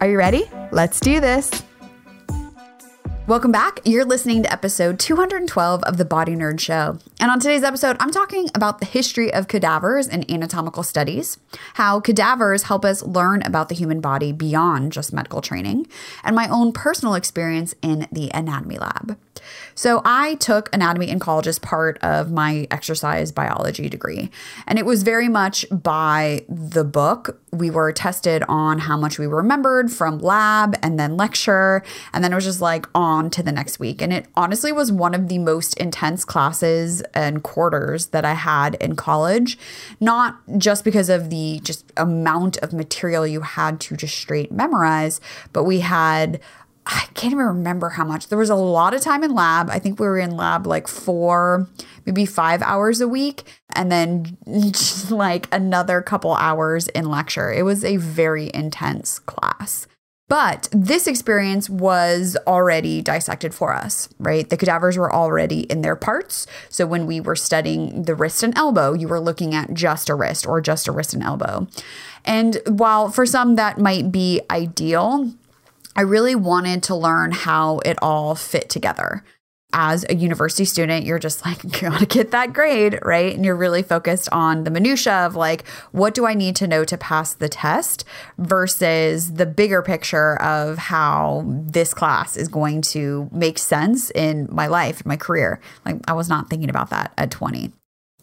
Are you ready? Let's do this. Welcome back. You're listening to episode 212 of the Body Nerd Show. And on today's episode, I'm talking about the history of cadavers and anatomical studies, how cadavers help us learn about the human body beyond just medical training, and my own personal experience in the anatomy lab. So, I took anatomy in college as part of my exercise biology degree, and it was very much by the book. We were tested on how much we remembered from lab and then lecture, and then it was just like on to the next week. And it honestly was one of the most intense classes and quarters that I had in college, not just because of the just amount of material you had to just straight memorize, but we had I can't even remember how much. There was a lot of time in lab. I think we were in lab like four, maybe five hours a week, and then like another couple hours in lecture. It was a very intense class. But this experience was already dissected for us, right? The cadavers were already in their parts. So when we were studying the wrist and elbow, you were looking at just a wrist or just a wrist and elbow. And while for some that might be ideal, I really wanted to learn how it all fit together. As a university student, you're just like, you gotta get that grade, right? And you're really focused on the minutia of like, what do I need to know to pass the test versus the bigger picture of how this class is going to make sense in my life, my career. Like, I was not thinking about that at 20.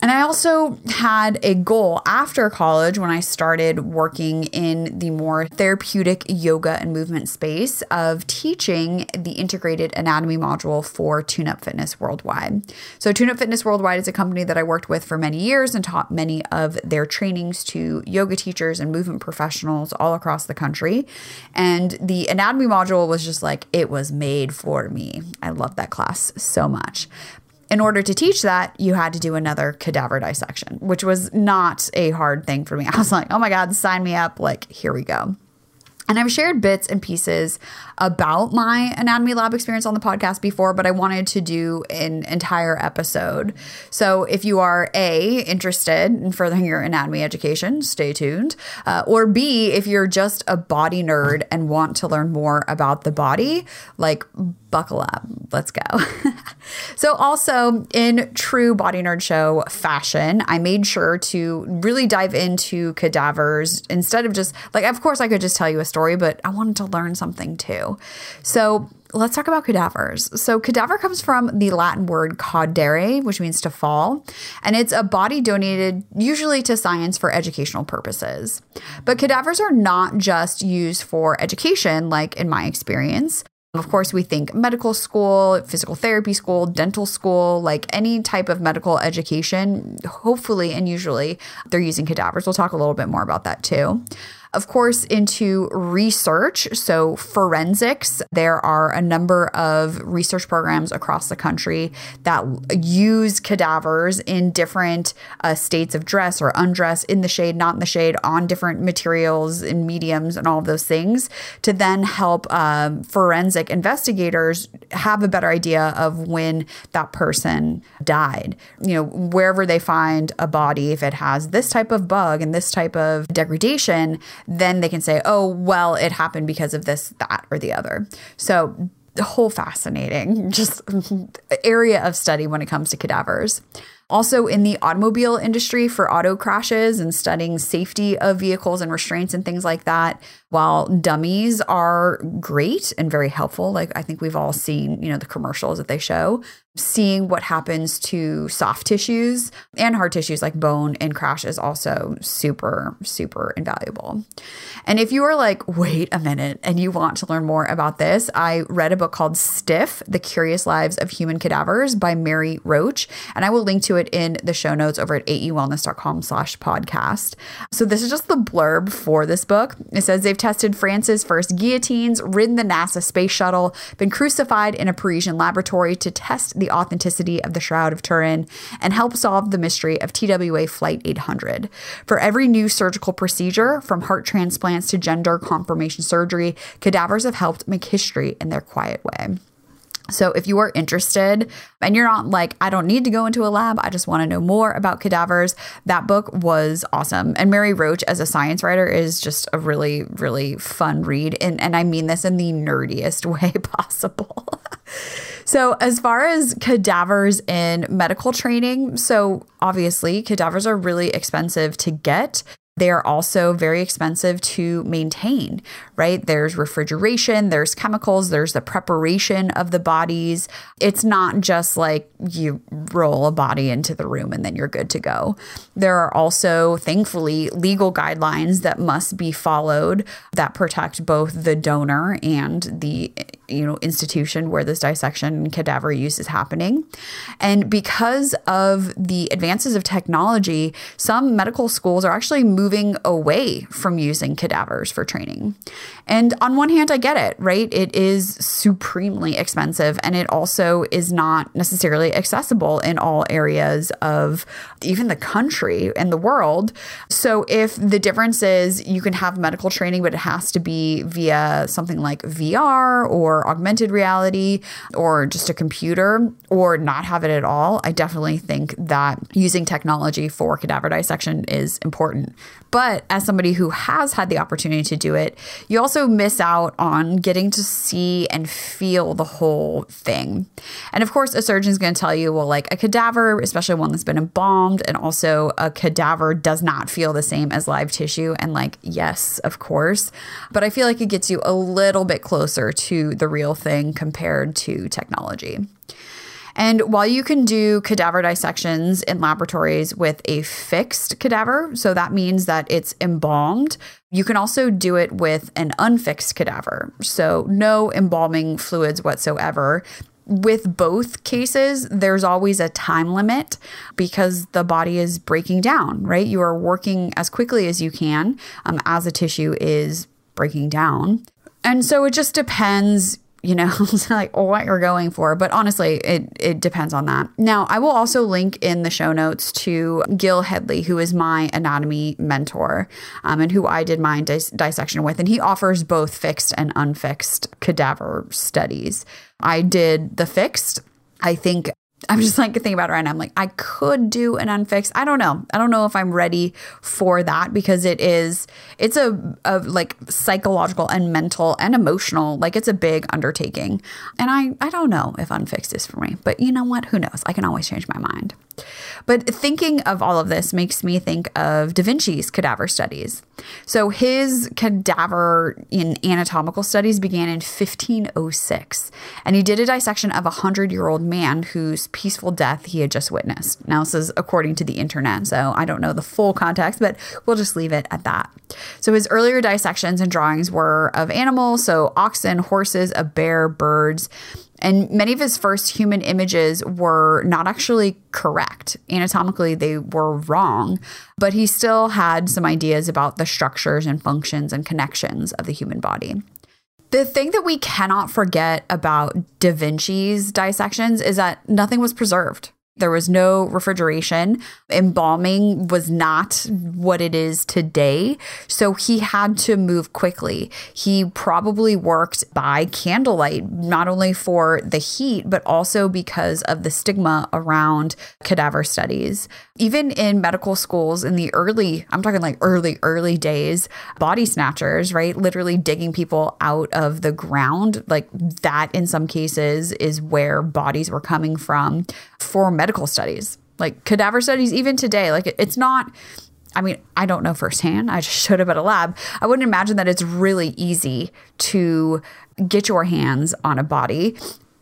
And I also had a goal after college when I started working in the more therapeutic yoga and movement space of teaching the integrated anatomy module for Tune Up Fitness Worldwide. So, Tune Up Fitness Worldwide is a company that I worked with for many years and taught many of their trainings to yoga teachers and movement professionals all across the country. And the anatomy module was just like, it was made for me. I love that class so much in order to teach that, you had to do another cadaver dissection, which was not a hard thing for me. I was like, oh my God, sign me up. Like, here we go. And I've shared bits and pieces about my anatomy lab experience on the podcast before, but I wanted to do an entire episode. So if you are A, interested in furthering your anatomy education, stay tuned. Uh, or B, if you're just a body nerd and want to learn more about the body, like buckle up. Let's go. so, also in true Body Nerd Show fashion, I made sure to really dive into cadavers instead of just like, of course, I could just tell you a story, but I wanted to learn something too. So, let's talk about cadavers. So, cadaver comes from the Latin word cadere, which means to fall, and it's a body donated usually to science for educational purposes. But cadavers are not just used for education, like in my experience. Of course, we think medical school, physical therapy school, dental school, like any type of medical education, hopefully and usually they're using cadavers. We'll talk a little bit more about that too of course, into research. So, forensics, there are a number of research programs across the country that use cadavers in different uh, states of dress or undress, in the shade, not in the shade, on different materials and mediums and all of those things to then help um, forensic investigators have a better idea of when that person died. You know, wherever they find a body, if it has this type of bug and this type of degradation, then they can say, oh, well, it happened because of this, that, or the other. So, the whole fascinating just area of study when it comes to cadavers. Also, in the automobile industry for auto crashes and studying safety of vehicles and restraints and things like that, while dummies are great and very helpful, like I think we've all seen, you know, the commercials that they show, seeing what happens to soft tissues and hard tissues like bone in crash is also super, super invaluable. And if you are like, wait a minute, and you want to learn more about this, I read a book called Stiff The Curious Lives of Human Cadavers by Mary Roach. And I will link to to it in the show notes over at aewellness.com slash podcast. So this is just the blurb for this book. It says they've tested France's first guillotines, ridden the NASA space shuttle, been crucified in a Parisian laboratory to test the authenticity of the Shroud of Turin, and help solve the mystery of TWA Flight 800. For every new surgical procedure, from heart transplants to gender confirmation surgery, cadavers have helped make history in their quiet way. So, if you are interested and you're not like, I don't need to go into a lab, I just want to know more about cadavers, that book was awesome. And Mary Roach, as a science writer, is just a really, really fun read. And, and I mean this in the nerdiest way possible. so, as far as cadavers in medical training, so obviously, cadavers are really expensive to get. They are also very expensive to maintain, right? There's refrigeration, there's chemicals, there's the preparation of the bodies. It's not just like you roll a body into the room and then you're good to go. There are also, thankfully, legal guidelines that must be followed that protect both the donor and the you know institution where this dissection and cadaver use is happening and because of the advances of technology some medical schools are actually moving away from using cadavers for training. And on one hand i get it right? It is supremely expensive and it also is not necessarily accessible in all areas of even the country and the world. So if the difference is you can have medical training but it has to be via something like vr or augmented reality or just a computer or not have it at all, I definitely think that using technology for cadaver dissection is important. But as somebody who has had the opportunity to do it, you also miss out on getting to see and feel the whole thing. And of course, a surgeon is going to tell you, well, like a cadaver, especially one that's been embalmed, and also a cadaver does not feel the same as live tissue. And like, yes, of course. But I feel like it gets you a little bit closer to the real thing compared to technology. And while you can do cadaver dissections in laboratories with a fixed cadaver, so that means that it's embalmed, you can also do it with an unfixed cadaver. So no embalming fluids whatsoever with both cases, there's always a time limit because the body is breaking down, right? You are working as quickly as you can um, as a tissue is breaking down. And so it just depends you know, like what you're going for. But honestly, it, it depends on that. Now, I will also link in the show notes to Gil Hedley, who is my anatomy mentor um, and who I did my dis- dissection with. And he offers both fixed and unfixed cadaver studies. I did the fixed. I think I'm just like thinking about it right now. I'm like, I could do an unfixed. I don't know. I don't know if I'm ready for that because it is, it's a, a like psychological and mental and emotional, like it's a big undertaking. And I, I don't know if unfixed is for me, but you know what? Who knows? I can always change my mind. But thinking of all of this makes me think of Da Vinci's cadaver studies. So his cadaver in anatomical studies began in 1506, and he did a dissection of a 100 year old man whose peaceful death he had just witnessed. Now, this is according to the internet, so I don't know the full context, but we'll just leave it at that. So his earlier dissections and drawings were of animals, so oxen, horses, a bear, birds. And many of his first human images were not actually correct. Anatomically, they were wrong, but he still had some ideas about the structures and functions and connections of the human body. The thing that we cannot forget about Da Vinci's dissections is that nothing was preserved. There was no refrigeration. Embalming was not what it is today. So he had to move quickly. He probably worked by candlelight, not only for the heat, but also because of the stigma around cadaver studies. Even in medical schools in the early, I'm talking like early, early days, body snatchers, right? Literally digging people out of the ground. Like that, in some cases, is where bodies were coming from for medical studies, like cadaver studies, even today. Like it's not. I mean, I don't know firsthand. I just showed up at a lab. I wouldn't imagine that it's really easy to get your hands on a body.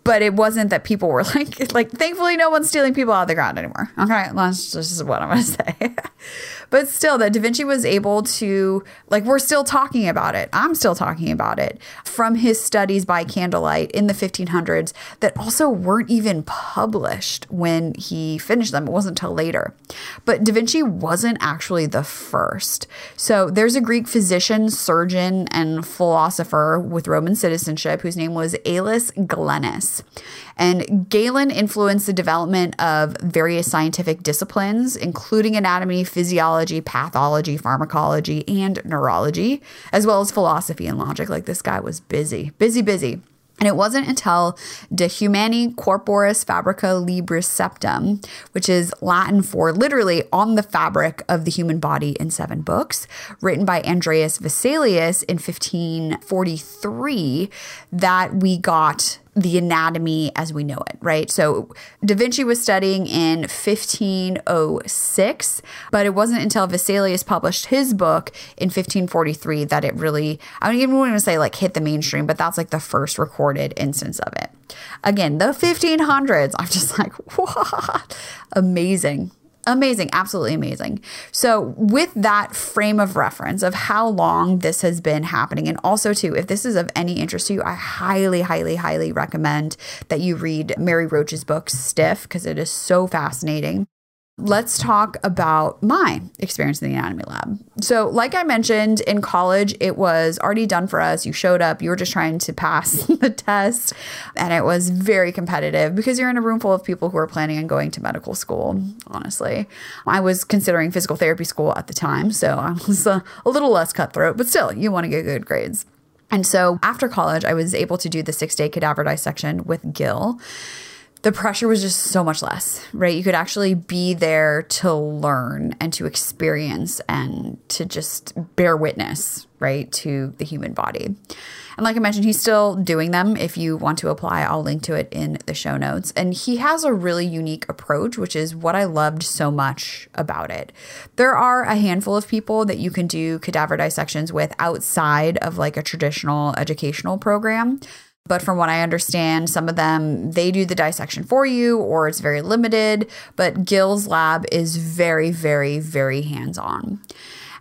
But it wasn't that people were like, like, thankfully, no one's stealing people out of the ground anymore. Okay, that's just what I'm to say. But still, that Da Vinci was able to, like, we're still talking about it. I'm still talking about it from his studies by candlelight in the 1500s that also weren't even published when he finished them. It wasn't until later. But Da Vinci wasn't actually the first. So there's a Greek physician, surgeon, and philosopher with Roman citizenship whose name was Aelius Galenus. And Galen influenced the development of various scientific disciplines, including anatomy, physiology, pathology, pharmacology, and neurology, as well as philosophy and logic. Like this guy was busy, busy, busy. And it wasn't until De Humani Corporis Fabrica Libris Septem, which is Latin for literally on the fabric of the human body in seven books, written by Andreas Vesalius in 1543, that we got the anatomy as we know it, right? So Da Vinci was studying in 1506, but it wasn't until Vesalius published his book in 1543 that it really, I don't even want to say like hit the mainstream, but that's like the first recorded instance of it. Again, the 1500s, I'm just like, what? Amazing. Amazing, absolutely amazing. So, with that frame of reference of how long this has been happening, and also, too, if this is of any interest to you, I highly, highly, highly recommend that you read Mary Roach's book, Stiff, because it is so fascinating. Let's talk about my experience in the anatomy lab. So, like I mentioned, in college, it was already done for us. You showed up, you were just trying to pass the test, and it was very competitive because you're in a room full of people who are planning on going to medical school, honestly. I was considering physical therapy school at the time, so I was a, a little less cutthroat, but still, you want to get good grades. And so, after college, I was able to do the six day cadaver dissection with Gil the pressure was just so much less, right? You could actually be there to learn and to experience and to just bear witness, right, to the human body. And like I mentioned, he's still doing them. If you want to apply, I'll link to it in the show notes. And he has a really unique approach, which is what I loved so much about it. There are a handful of people that you can do cadaver dissections with outside of like a traditional educational program. But from what I understand, some of them they do the dissection for you or it's very limited. But Gil's lab is very, very, very hands on.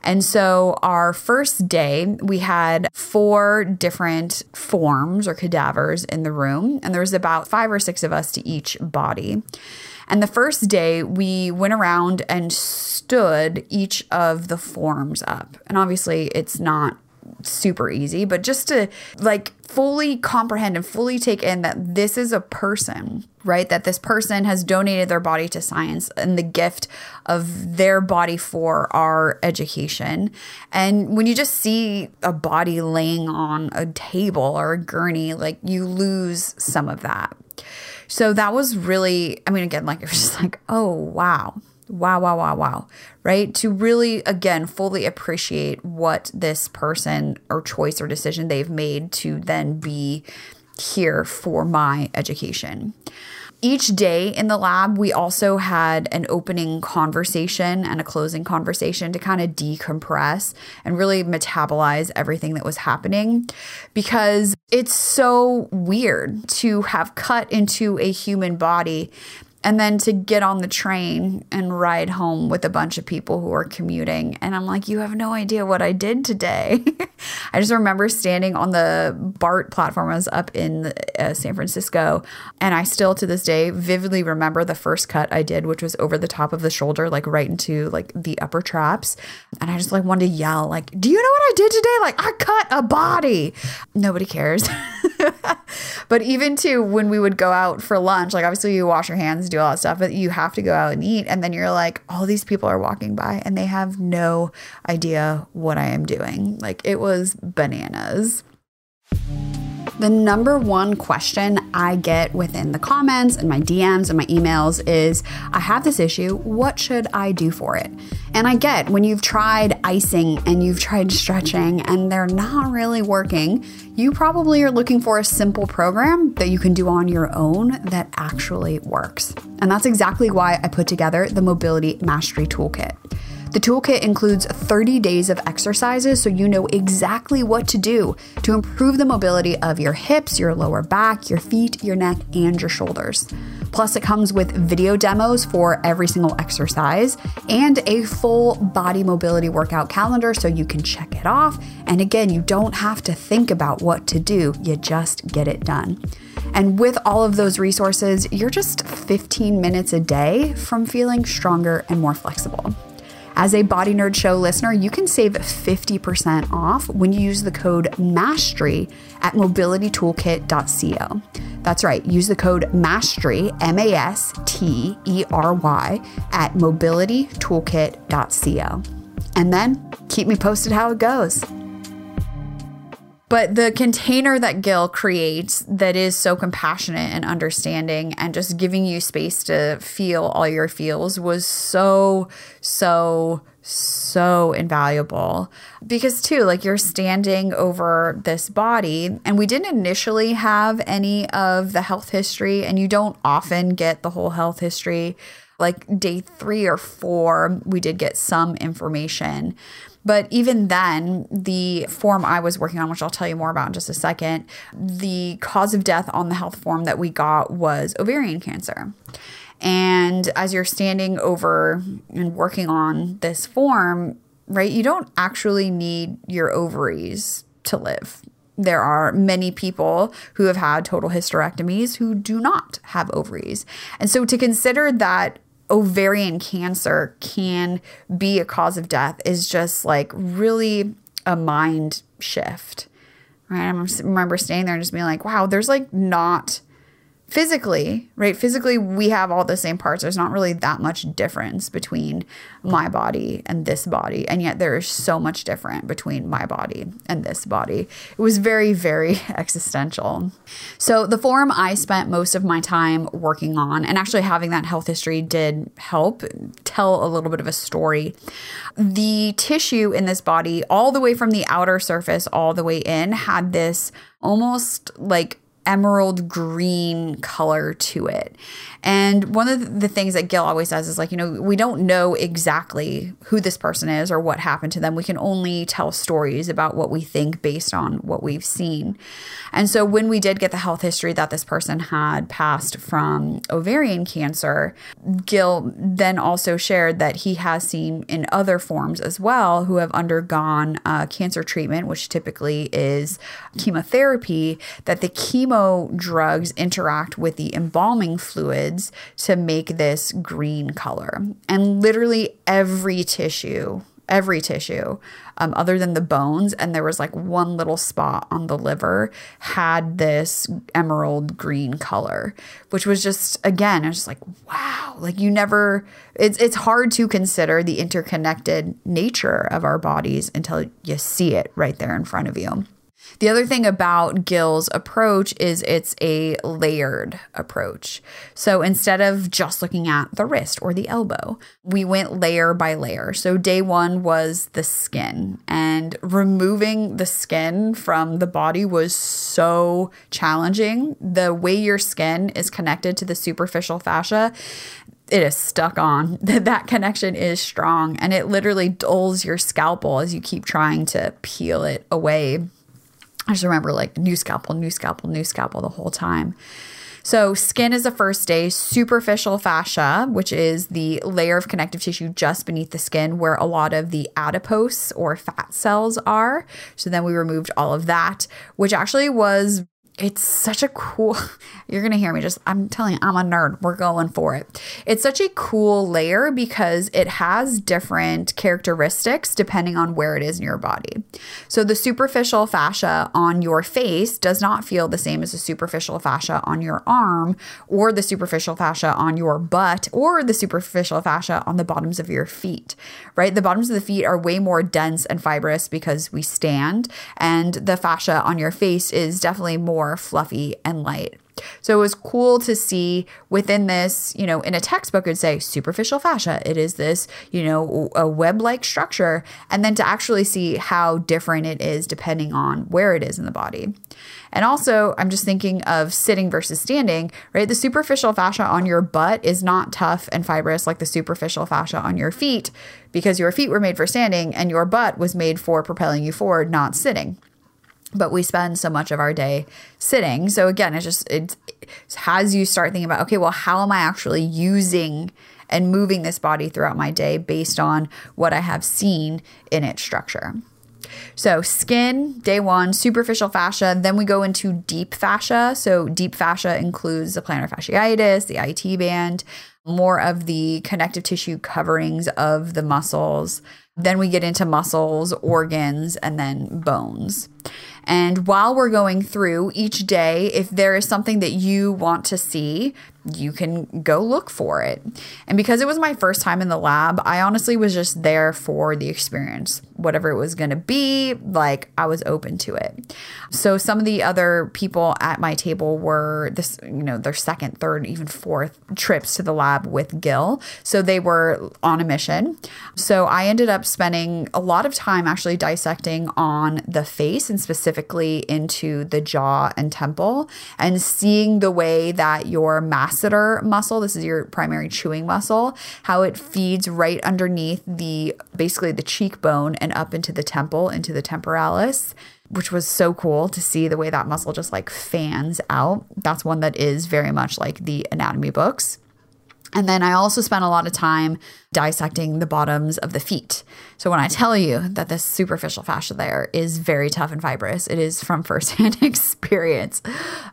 And so our first day, we had four different forms or cadavers in the room, and there was about five or six of us to each body. And the first day, we went around and stood each of the forms up. And obviously, it's not super easy, but just to like fully comprehend and fully take in that this is a person, right? That this person has donated their body to science and the gift of their body for our education. And when you just see a body laying on a table or a gurney, like you lose some of that. So that was really, I mean, again, like it was just like, oh, wow wow, wow, wow, wow, right? To really, again, fully appreciate what this person or choice or decision they've made to then be here for my education. Each day in the lab, we also had an opening conversation and a closing conversation to kind of decompress and really metabolize everything that was happening because it's so weird to have cut into a human body and then to get on the train and ride home with a bunch of people who are commuting. And I'm like, you have no idea what I did today. I just remember standing on the BART platform. I was up in uh, San Francisco. And I still to this day vividly remember the first cut I did, which was over the top of the shoulder, like right into like the upper traps. And I just like wanted to yell, like, do you know what I did today? Like, I cut a body. Nobody cares. but even to when we would go out for lunch, like obviously you wash your hands, do all that stuff, but you have to go out and eat. And then you're like, all these people are walking by and they have no idea what I am doing. Like it was bananas. The number one question I get within the comments and my DMs and my emails is I have this issue. What should I do for it? And I get when you've tried icing and you've tried stretching and they're not really working, you probably are looking for a simple program that you can do on your own that actually works. And that's exactly why I put together the Mobility Mastery Toolkit. The toolkit includes 30 days of exercises so you know exactly what to do to improve the mobility of your hips, your lower back, your feet, your neck, and your shoulders. Plus, it comes with video demos for every single exercise and a full body mobility workout calendar so you can check it off. And again, you don't have to think about what to do, you just get it done. And with all of those resources, you're just 15 minutes a day from feeling stronger and more flexible. As a Body Nerd Show listener, you can save 50% off when you use the code MASTERY at mobilitytoolkit.co. That's right, use the code MASTERY, M A S T E R Y, at mobilitytoolkit.co. And then keep me posted how it goes. But the container that Gil creates that is so compassionate and understanding and just giving you space to feel all your feels was so, so, so invaluable. Because, too, like you're standing over this body, and we didn't initially have any of the health history, and you don't often get the whole health history. Like day three or four, we did get some information. But even then, the form I was working on, which I'll tell you more about in just a second, the cause of death on the health form that we got was ovarian cancer. And as you're standing over and working on this form, right, you don't actually need your ovaries to live. There are many people who have had total hysterectomies who do not have ovaries. And so to consider that ovarian cancer can be a cause of death is just like really a mind shift. Right. I remember standing there and just being like, wow, there's like not physically, right? Physically, we have all the same parts. There's not really that much difference between my body and this body. And yet there is so much different between my body and this body. It was very, very existential. So, the form I spent most of my time working on, and actually having that health history did help tell a little bit of a story. The tissue in this body, all the way from the outer surface all the way in, had this almost like emerald green color to it. And one of the things that Gil always says is like, you know, we don't know exactly who this person is or what happened to them. We can only tell stories about what we think based on what we've seen. And so when we did get the health history that this person had passed from ovarian cancer, Gil then also shared that he has seen in other forms as well who have undergone uh, cancer treatment, which typically is chemotherapy, that the chemo drugs interact with the embalming fluids to make this green color. And literally every tissue, every tissue, um, other than the bones, and there was like one little spot on the liver, had this emerald green color, which was just, again, I was just like, wow, like you never, it's, it's hard to consider the interconnected nature of our bodies until you see it right there in front of you. The other thing about Gil's approach is it's a layered approach. So instead of just looking at the wrist or the elbow, we went layer by layer. So day one was the skin, and removing the skin from the body was so challenging. The way your skin is connected to the superficial fascia it is stuck on. that connection is strong and it literally dulls your scalpel as you keep trying to peel it away. I just remember like new scalpel, new scalpel, new scalpel the whole time. So, skin is the first day, superficial fascia, which is the layer of connective tissue just beneath the skin where a lot of the adipose or fat cells are. So, then we removed all of that, which actually was it's such a cool you're gonna hear me just i'm telling you i'm a nerd. We're going for it. It's such a cool layer because it has different characteristics depending on where it is in your body. So the superficial fascia on your face does not feel the same as the superficial fascia on your arm or the superficial fascia on your butt or the superficial fascia on the bottoms of your feet right? The bottoms of the feet are way more dense and fibrous because we stand and the fascia on your face is definitely more more fluffy and light. So it was cool to see within this, you know, in a textbook, it'd say superficial fascia. It is this, you know, a web like structure. And then to actually see how different it is depending on where it is in the body. And also, I'm just thinking of sitting versus standing, right? The superficial fascia on your butt is not tough and fibrous like the superficial fascia on your feet because your feet were made for standing and your butt was made for propelling you forward, not sitting. But we spend so much of our day sitting. So again, it just it has you start thinking about okay, well, how am I actually using and moving this body throughout my day based on what I have seen in its structure. So, skin, day one, superficial fascia. Then we go into deep fascia. So, deep fascia includes the plantar fasciitis, the IT band, more of the connective tissue coverings of the muscles. Then we get into muscles, organs, and then bones. And while we're going through each day, if there is something that you want to see, you can go look for it. And because it was my first time in the lab, I honestly was just there for the experience. Whatever it was going to be, like I was open to it. So some of the other people at my table were this, you know, their second, third, even fourth trips to the lab with Gil. So they were on a mission. So I ended up spending a lot of time actually dissecting on the face and specifically into the jaw and temple and seeing the way that your mass masseter muscle. This is your primary chewing muscle, how it feeds right underneath the basically the cheekbone and up into the temple, into the temporalis which was so cool to see the way that muscle just like fans out. That's one that is very much like the anatomy books. And then I also spent a lot of time dissecting the bottoms of the feet. So when I tell you that this superficial fascia there is very tough and fibrous, it is from firsthand experience.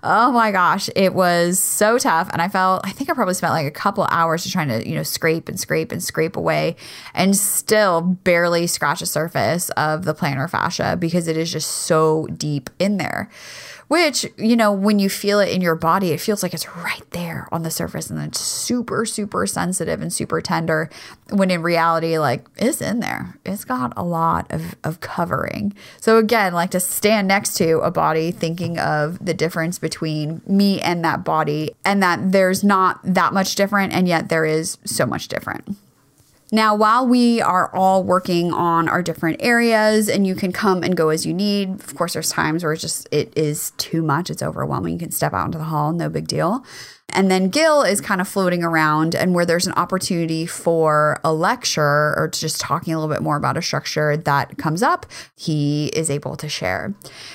Oh my gosh, it was so tough. And I felt, I think I probably spent like a couple hours just trying to, you know, scrape and scrape and scrape away and still barely scratch the surface of the plantar fascia because it is just so deep in there which, you know, when you feel it in your body, it feels like it's right there on the surface and it's super, super sensitive and super tender. When in reality, like it's in there. It's got a lot of, of covering. So again, like to stand next to a body, thinking of the difference between me and that body, and that there's not that much different, and yet there is so much different. Now, while we are all working on our different areas and you can come and go as you need, of course, there's times where it's just, it is too much. It's overwhelming. You can step out into the hall, no big deal. And then Gil is kind of floating around, and where there's an opportunity for a lecture or just talking a little bit more about a structure that comes up, he is able to share.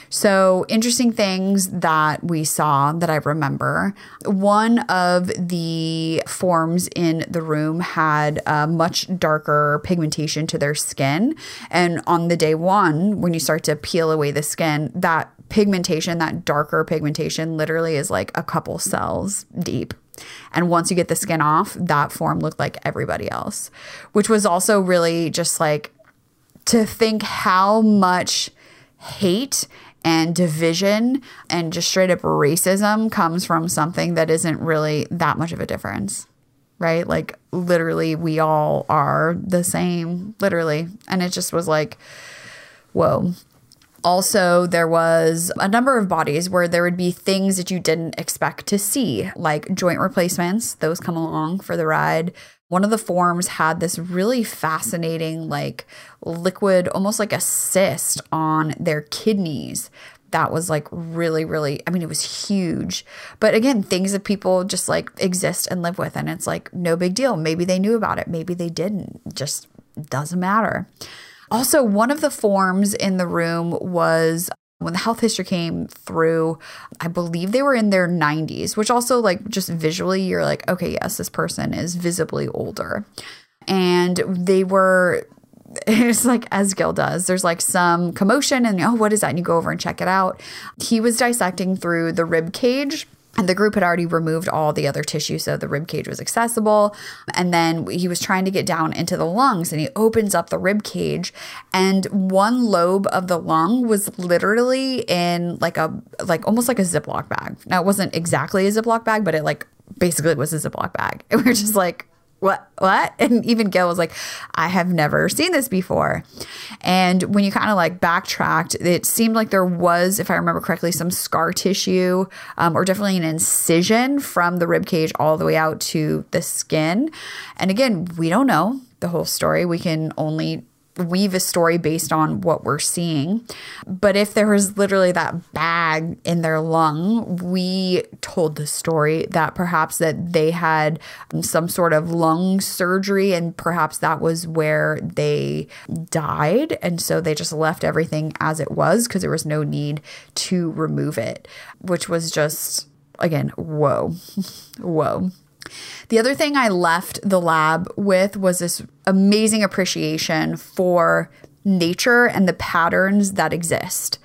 So, interesting things that we saw that I remember. One of the forms in the room had a much darker pigmentation to their skin. And on the day one, when you start to peel away the skin, that pigmentation, that darker pigmentation, literally is like a couple cells deep. And once you get the skin off, that form looked like everybody else, which was also really just like to think how much hate and division and just straight up racism comes from something that isn't really that much of a difference, right? Like, literally, we all are the same, literally. And it just was like, whoa. Also, there was a number of bodies where there would be things that you didn't expect to see, like joint replacements. Those come along for the ride. One of the forms had this really fascinating, like liquid, almost like a cyst on their kidneys that was like really, really, I mean, it was huge. But again, things that people just like exist and live with. And it's like no big deal. Maybe they knew about it, maybe they didn't. just doesn't matter. Also, one of the forms in the room was when the health history came through, I believe they were in their 90s, which also, like, just visually, you're like, okay, yes, this person is visibly older. And they were it's like as Gil does. There's like some commotion, and oh, what is that? And you go over and check it out. He was dissecting through the rib cage and the group had already removed all the other tissue, so the rib cage was accessible. And then he was trying to get down into the lungs, and he opens up the rib cage, and one lobe of the lung was literally in like a like almost like a Ziploc bag. Now it wasn't exactly a Ziploc bag, but it like basically was a Ziploc bag. And we are just like, what what? And even gil was like i have never seen this before. And when you kind of like backtracked it seemed like there was if i remember correctly some scar tissue um, or definitely an incision from the rib cage all the way out to the skin. And again we don't know the whole story. We can only weave a story based on what we're seeing. But if there was literally that bag in their lung, we told the story that perhaps that they had some sort of lung surgery and perhaps that was where they died and so they just left everything as it was because there was no need to remove it, which was just again, whoa. whoa. The other thing I left the lab with was this amazing appreciation for nature and the patterns that exist.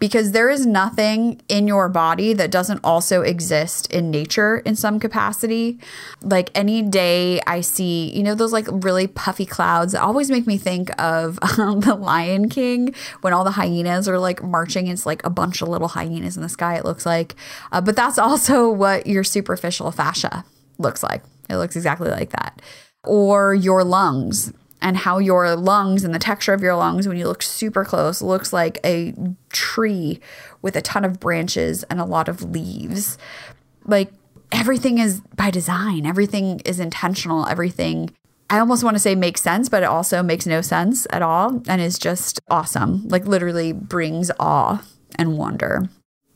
Because there is nothing in your body that doesn't also exist in nature in some capacity. Like any day I see, you know, those like really puffy clouds that always make me think of um, the Lion King when all the hyenas are like marching. It's like a bunch of little hyenas in the sky, it looks like. Uh, but that's also what your superficial fascia looks like. It looks exactly like that. Or your lungs and how your lungs and the texture of your lungs, when you look super close, looks like a tree with a ton of branches and a lot of leaves. Like everything is by design, everything is intentional, everything. I almost want to say makes sense, but it also makes no sense at all and is just awesome. Like, literally brings awe and wonder.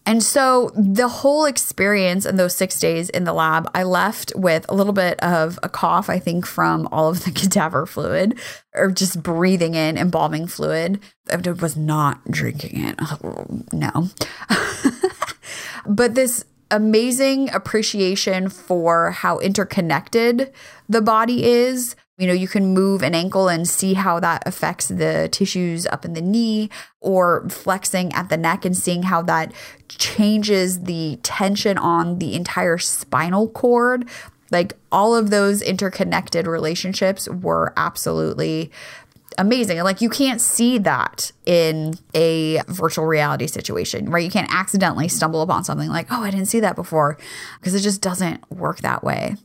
And so the whole experience in those six days in the lab, I left with a little bit of a cough, I think, from all of the cadaver fluid or just breathing in embalming fluid. I was not drinking it. no. but this amazing appreciation for how interconnected the body is you know, you can move an ankle and see how that affects the tissues up in the knee, or flexing at the neck and seeing how that changes the tension on the entire spinal cord. Like all of those interconnected relationships were absolutely amazing. Like you can't see that in a virtual reality situation, right? You can't accidentally stumble upon something like, oh, I didn't see that before, because it just doesn't work that way.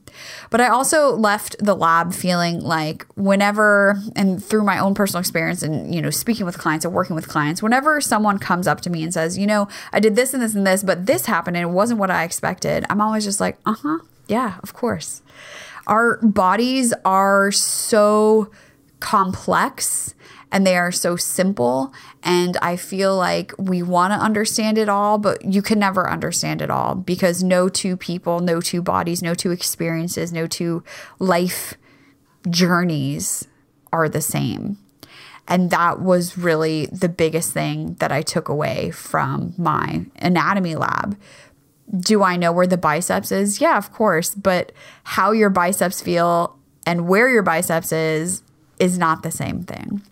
But I also left the lab feeling like whenever, and through my own personal experience and, you know, speaking with clients and working with clients, whenever someone comes up to me and says, you know, I did this and this and this, but this happened and it wasn't what I expected, I'm always just like, uh huh, yeah, of course. Our bodies are so complex and they are so simple. And I feel like we want to understand it all, but you can never understand it all because no two people, no two bodies, no two experiences, no two life journeys are the same. And that was really the biggest thing that I took away from my anatomy lab. Do I know where the biceps is? Yeah, of course. But how your biceps feel and where your biceps is is not the same thing.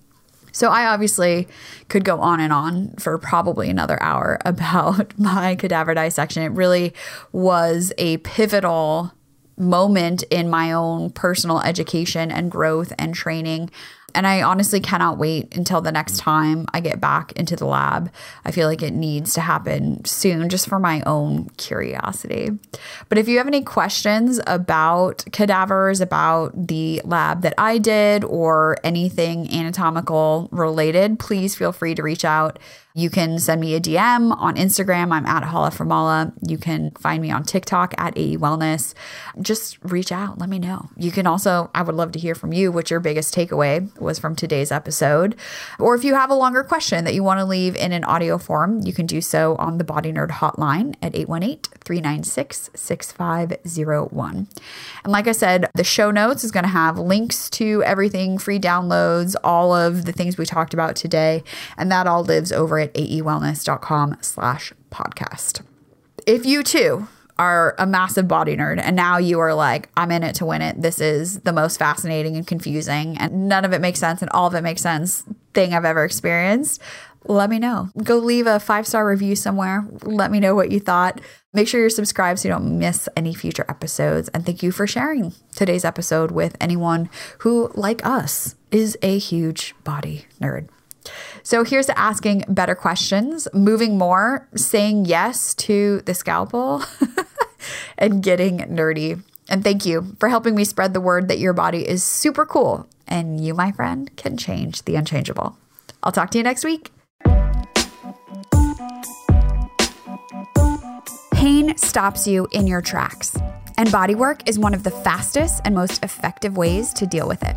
So I obviously could go on and on for probably another hour about my cadaver dissection. It really was a pivotal moment in my own personal education and growth and training and I honestly cannot wait until the next time I get back into the lab. I feel like it needs to happen soon just for my own curiosity. But if you have any questions about cadavers, about the lab that I did, or anything anatomical related, please feel free to reach out. You can send me a DM on Instagram. I'm at Holla Formala. You can find me on TikTok at AE Wellness. Just reach out. Let me know. You can also, I would love to hear from you what your biggest takeaway was from today's episode. Or if you have a longer question that you want to leave in an audio form, you can do so on the Body Nerd hotline at 818 396 6501. And like I said, the show notes is going to have links to everything, free downloads, all of the things we talked about today. And that all lives over at aewellness.com slash podcast. If you too are a massive body nerd and now you are like, I'm in it to win it. This is the most fascinating and confusing and none of it makes sense and all of it makes sense thing I've ever experienced. Let me know. Go leave a five star review somewhere. Let me know what you thought. Make sure you're subscribed so you don't miss any future episodes. And thank you for sharing today's episode with anyone who, like us, is a huge body nerd. So here's asking better questions, moving more, saying yes to the scalpel, and getting nerdy. And thank you for helping me spread the word that your body is super cool and you, my friend, can change the unchangeable. I'll talk to you next week. Pain stops you in your tracks, and bodywork is one of the fastest and most effective ways to deal with it.